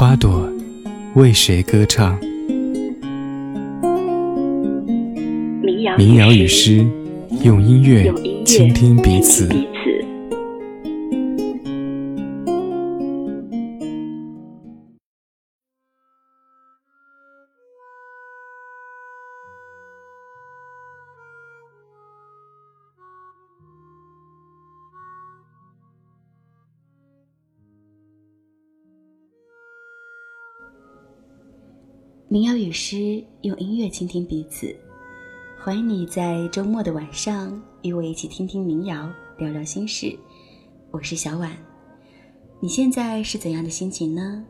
花朵为谁歌唱？民谣与诗，用音乐倾听彼此。民谣与诗，用音乐倾听彼此。欢迎你在周末的晚上与我一起听听民谣，聊聊心事。我是小婉，你现在是怎样的心情呢？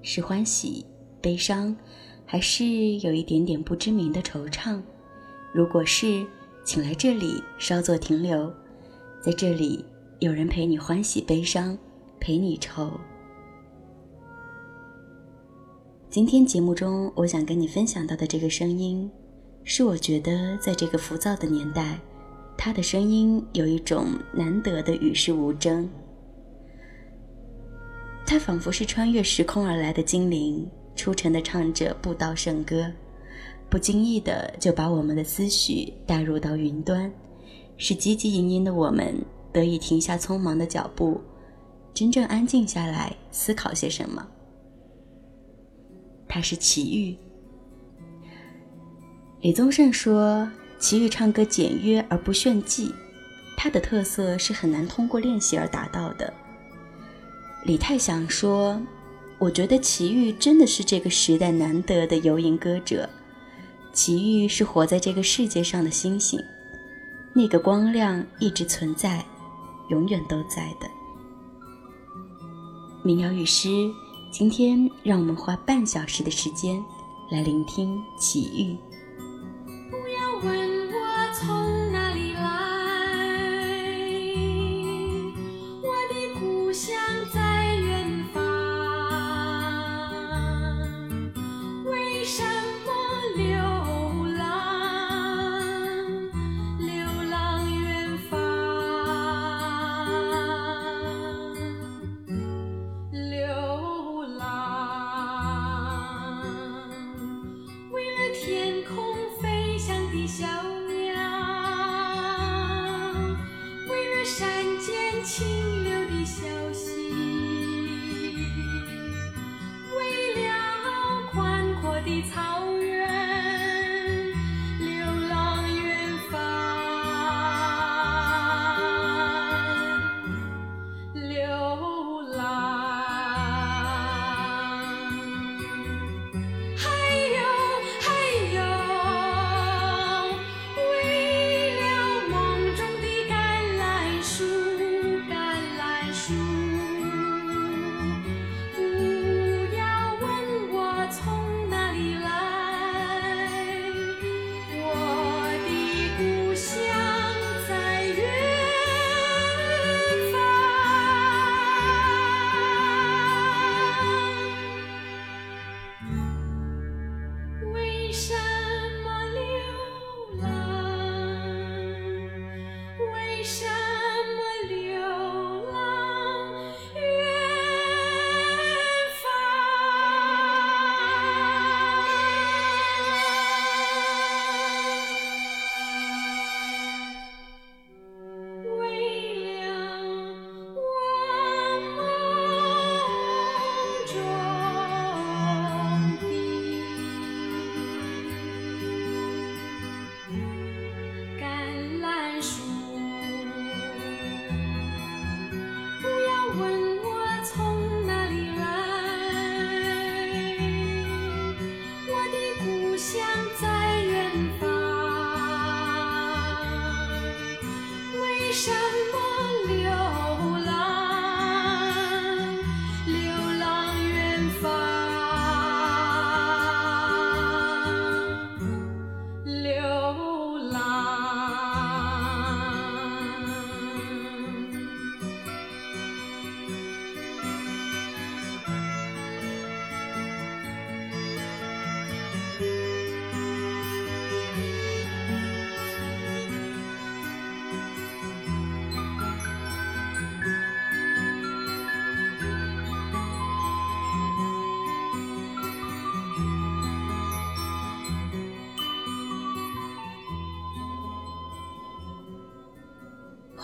是欢喜、悲伤，还是有一点点不知名的惆怅？如果是，请来这里稍作停留，在这里有人陪你欢喜悲伤，陪你愁。今天节目中，我想跟你分享到的这个声音，是我觉得在这个浮躁的年代，他的声音有一种难得的与世无争。他仿佛是穿越时空而来的精灵，出尘的唱着布道圣歌，不经意的就把我们的思绪带入到云端，使汲汲营营的我们得以停下匆忙的脚步，真正安静下来思考些什么。他是齐豫。李宗盛说，齐豫唱歌简约而不炫技，他的特色是很难通过练习而达到的。李泰祥说，我觉得齐豫真的是这个时代难得的游吟歌者，齐豫是活在这个世界上的星星，那个光亮一直存在，永远都在的。民谣与诗。今天，让我们花半小时的时间来聆听奇遇。情。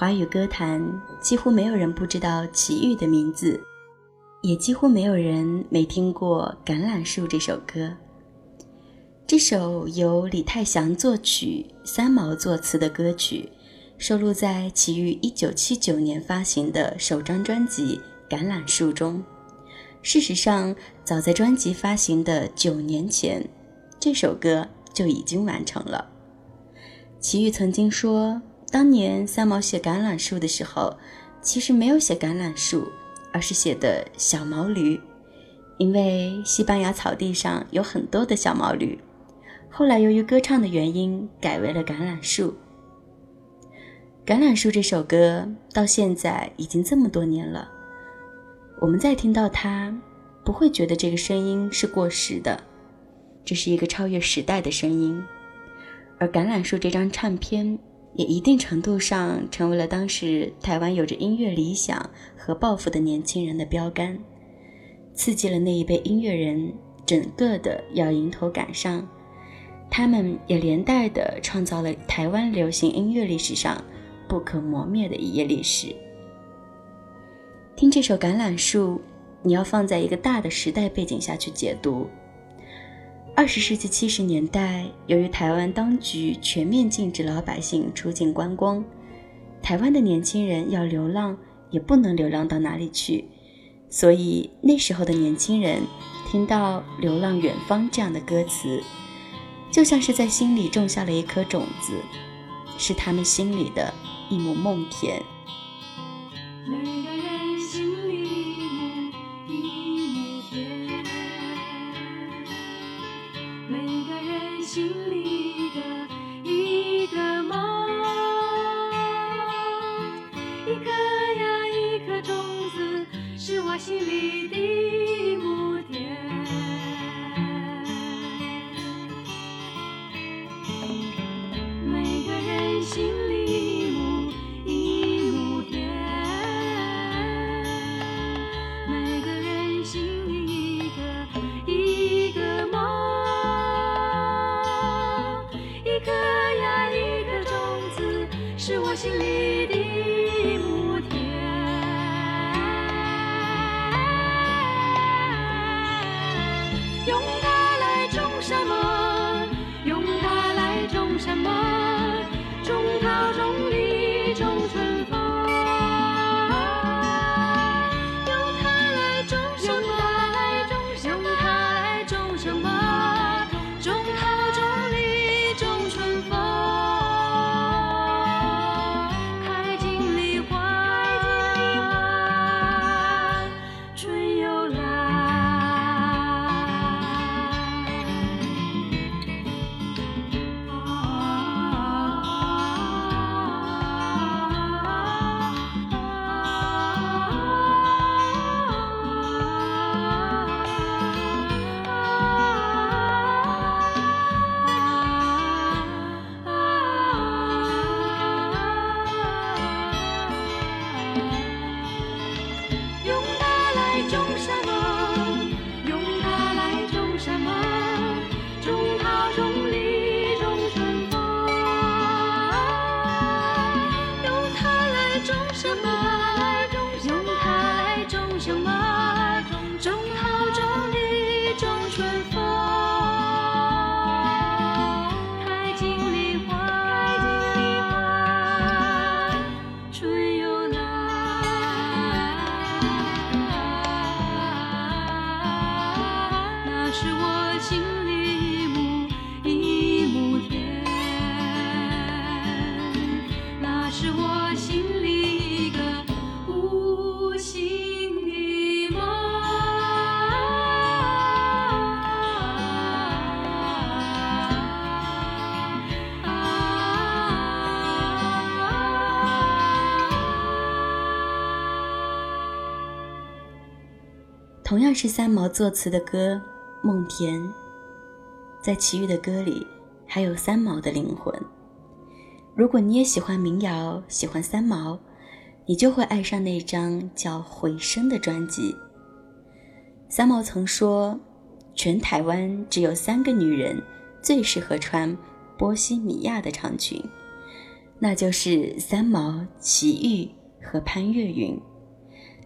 华语歌坛几乎没有人不知道齐豫的名字，也几乎没有人没听过《橄榄树》这首歌。这首由李泰祥作曲、三毛作词的歌曲，收录在齐豫1979年发行的首张专辑《橄榄树》中。事实上，早在专辑发行的九年前，这首歌就已经完成了。齐豫曾经说，当年三毛写《橄榄树》的时候，其实没有写橄榄树，而是写的小毛驴，因为西班牙草地上有很多的小毛驴。后来由于歌唱的原因，改为了《橄榄树》。《橄榄树》这首歌到现在已经这么多年了，我们再听到它，不会觉得这个声音是过时的，这是一个超越时代的声音。而《橄榄树》这张唱片也一定程度上成为了当时台湾有着音乐理想和抱负的年轻人的标杆，刺激了那一辈音乐人整个的要迎头赶上。他们也连带的创造了台湾流行音乐历史上不可磨灭的一页历史。听这首《橄榄树》，你要放在一个大的时代背景下去解读。二十世纪七十年代，由于台湾当局全面禁止老百姓出境观光，台湾的年轻人要流浪也不能流浪到哪里去，所以那时候的年轻人听到“流浪远方”这样的歌词。就像是在心里种下了一颗种子，是他们心里的一亩梦田。是同样是三毛作词的歌《梦田》，在齐豫的歌里还有三毛的灵魂。如果你也喜欢民谣，喜欢三毛，你就会爱上那张叫《回声》的专辑。三毛曾说，全台湾只有三个女人最适合穿波西米亚的长裙，那就是三毛、齐豫和潘越云。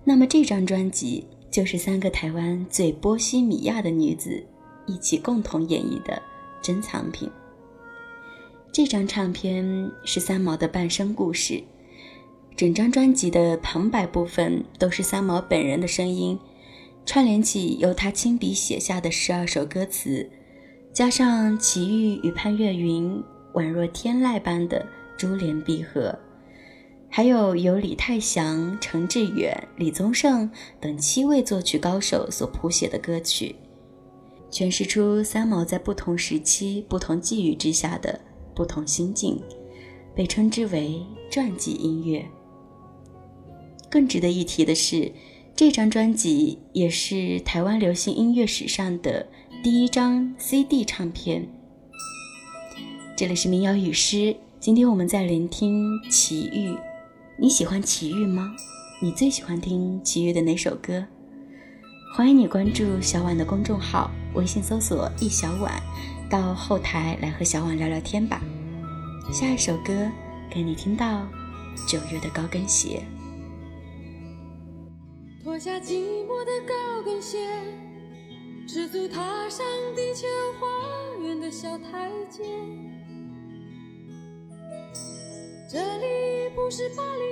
那么这张专辑就是三个台湾最波西米亚的女子一起共同演绎的珍藏品。这张唱片是三毛的半生故事，整张专辑的旁白部分都是三毛本人的声音，串联起由他亲笔写下的十二首歌词，加上齐豫与潘越云宛若天籁般的珠联璧合，还有由李泰祥、程志远、李宗盛等七位作曲高手所谱写的歌曲，诠释出三毛在不同时期、不同际遇之下的。不同心境，被称之为传记音乐。更值得一提的是，这张专辑也是台湾流行音乐史上的第一张 CD 唱片。这里是民谣与诗，今天我们在聆听奇遇。你喜欢齐豫吗？你最喜欢听齐豫的哪首歌？欢迎你关注小婉的公众号，微信搜索“一小婉”。到后台来和小婉聊聊天吧。下一首歌给你听到九月的高跟鞋。脱下寂寞的高跟鞋，赤足踏上地球花园的小台阶。这里不是巴黎、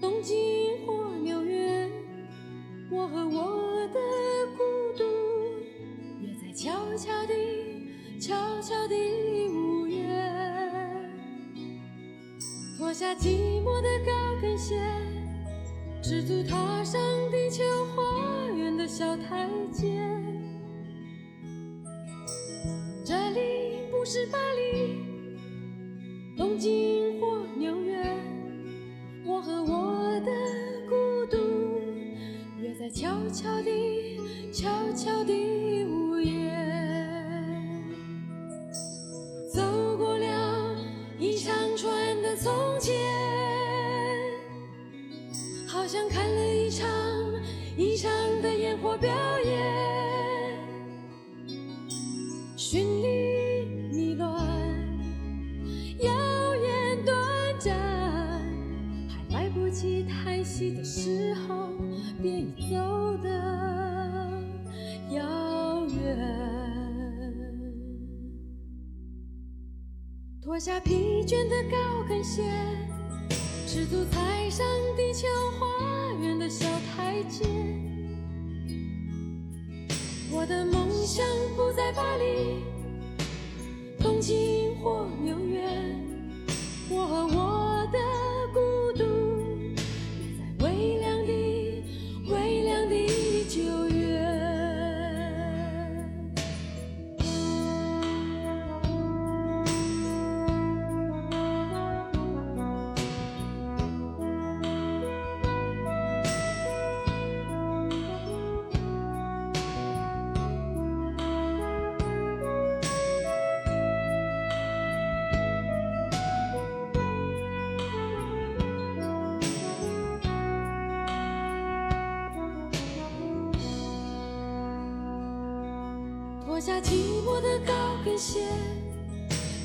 东京或纽约，我和我的孤独也在。悄悄地，悄悄地五月，脱下寂寞的高跟鞋，赤足踏上地球花园的小台阶。东下疲倦的高跟鞋，赤足踩上地球花园的小台阶。我的梦想不在巴黎、东京或纽约，我和我下寂寞的高跟鞋，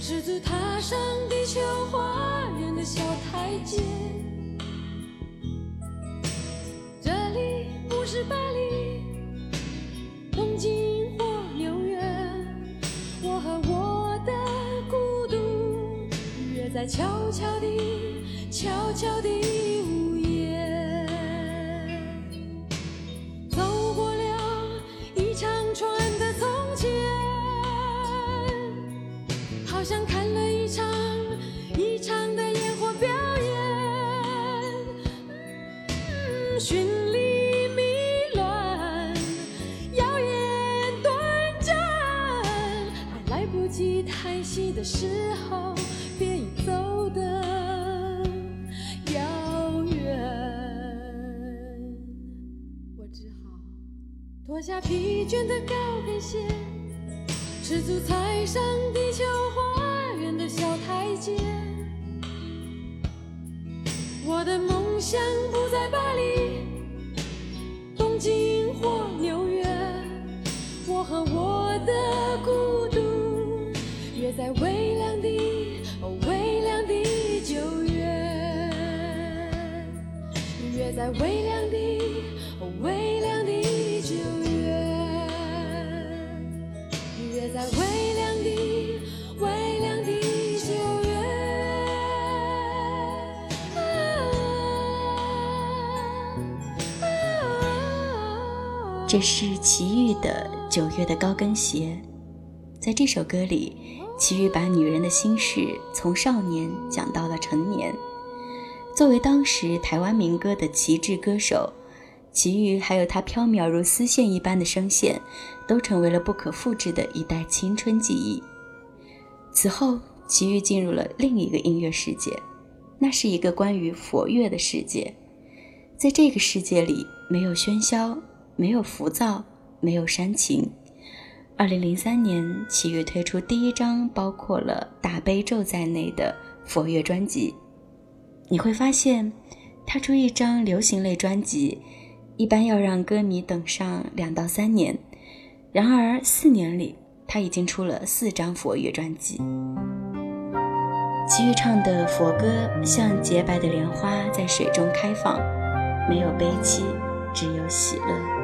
赤足踏上地球花园的小台阶。这里不是巴黎、东京或纽约，我和我的孤独，约在悄悄地、悄悄地像看了一场一场的烟火表演，嗯绚丽迷乱，耀眼短暂，还来不及叹息的时候，便已走得遥远。我只好。脱下疲倦的高跟鞋，赤足踩上地球花园的小台阶，我的梦想不在巴黎，东京或纽约，我和我的孤独约在微凉的哦，微凉的九月，约在微凉的。这是齐豫的《九月的高跟鞋》。在这首歌里，齐豫把女人的心事从少年讲到了成年。作为当时台湾民歌的旗帜歌手，齐豫还有她飘渺如丝线一般的声线，都成为了不可复制的一代青春记忆。此后，齐豫进入了另一个音乐世界，那是一个关于佛乐的世界。在这个世界里，没有喧嚣，没有浮躁，没有煽情。二零零三年，齐豫推出第一张包括了大悲咒在内的佛乐专辑。你会发现，他出一张流行类专辑，一般要让歌迷等上两到三年。然而四年里，他已经出了四张佛乐专辑。齐豫唱的佛歌像洁白的莲花在水中开放，没有悲戚，只有喜乐。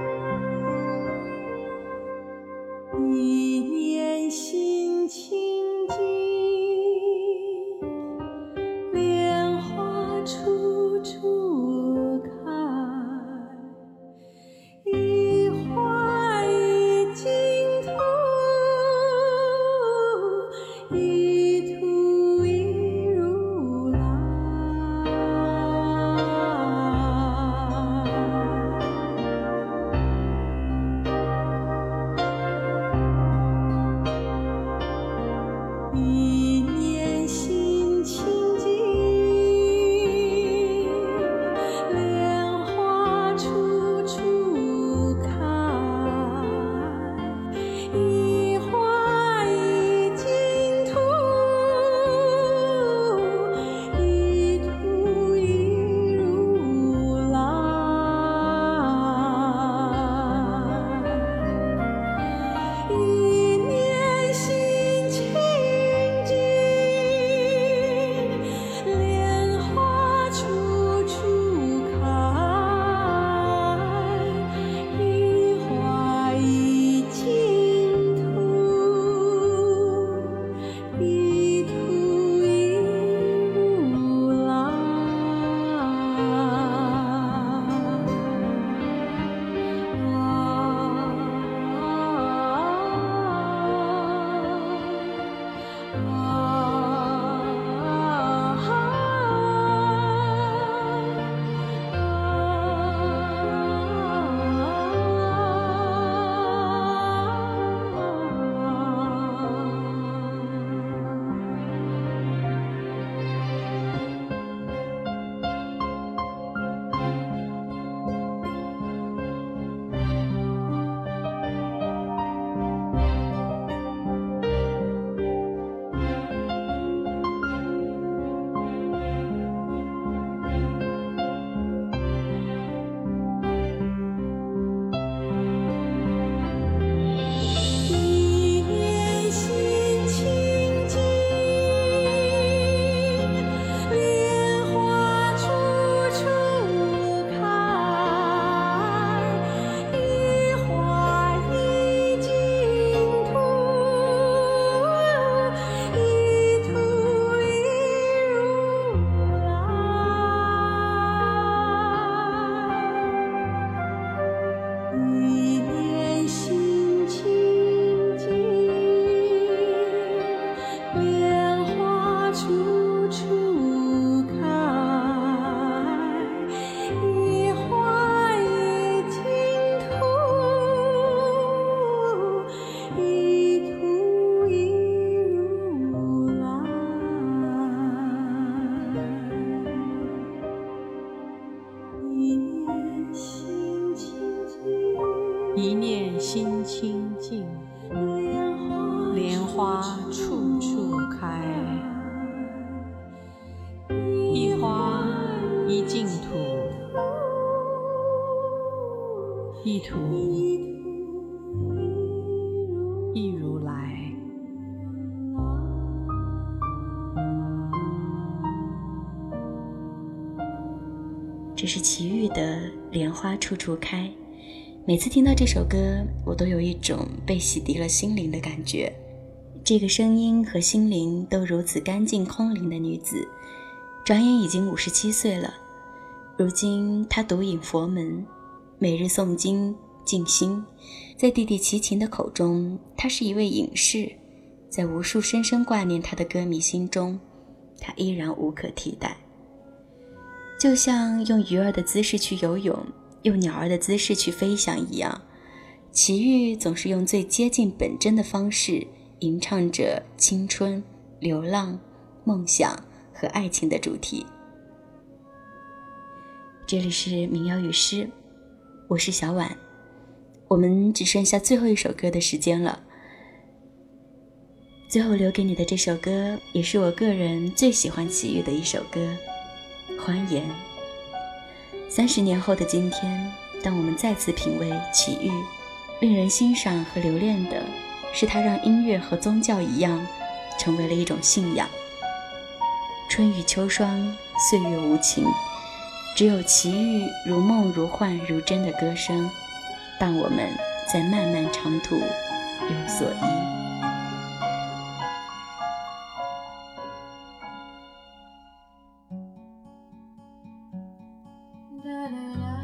这是奇遇的《莲花处处开》。每次听到这首歌，我都有一种被洗涤了心灵的感觉。这个声音和心灵都如此干净空灵的女子，转眼已经五十七岁了。如今她独饮佛门，每日诵经静心。在弟弟齐秦的口中，她是一位隐士；在无数深深挂念她的歌迷心中，她依然无可替代。就像用鱼儿的姿势去游泳。用鸟儿的姿势去飞翔一样，齐豫总是用最接近本真的方式吟唱着青春、流浪、梦想和爱情的主题。这里是民谣与诗，我是小婉，我们只剩下最后一首歌的时间了。最后留给你的这首歌，也是我个人最喜欢齐豫的一首歌，《欢颜》。三十年后的今天，当我们再次品味奇遇，令人欣赏和留恋的是他让音乐和宗教一样，成为了一种信仰。春雨秋霜，岁月无情，只有奇遇如梦如幻如真的歌声，伴我们在漫漫长途有所依。da, da, da.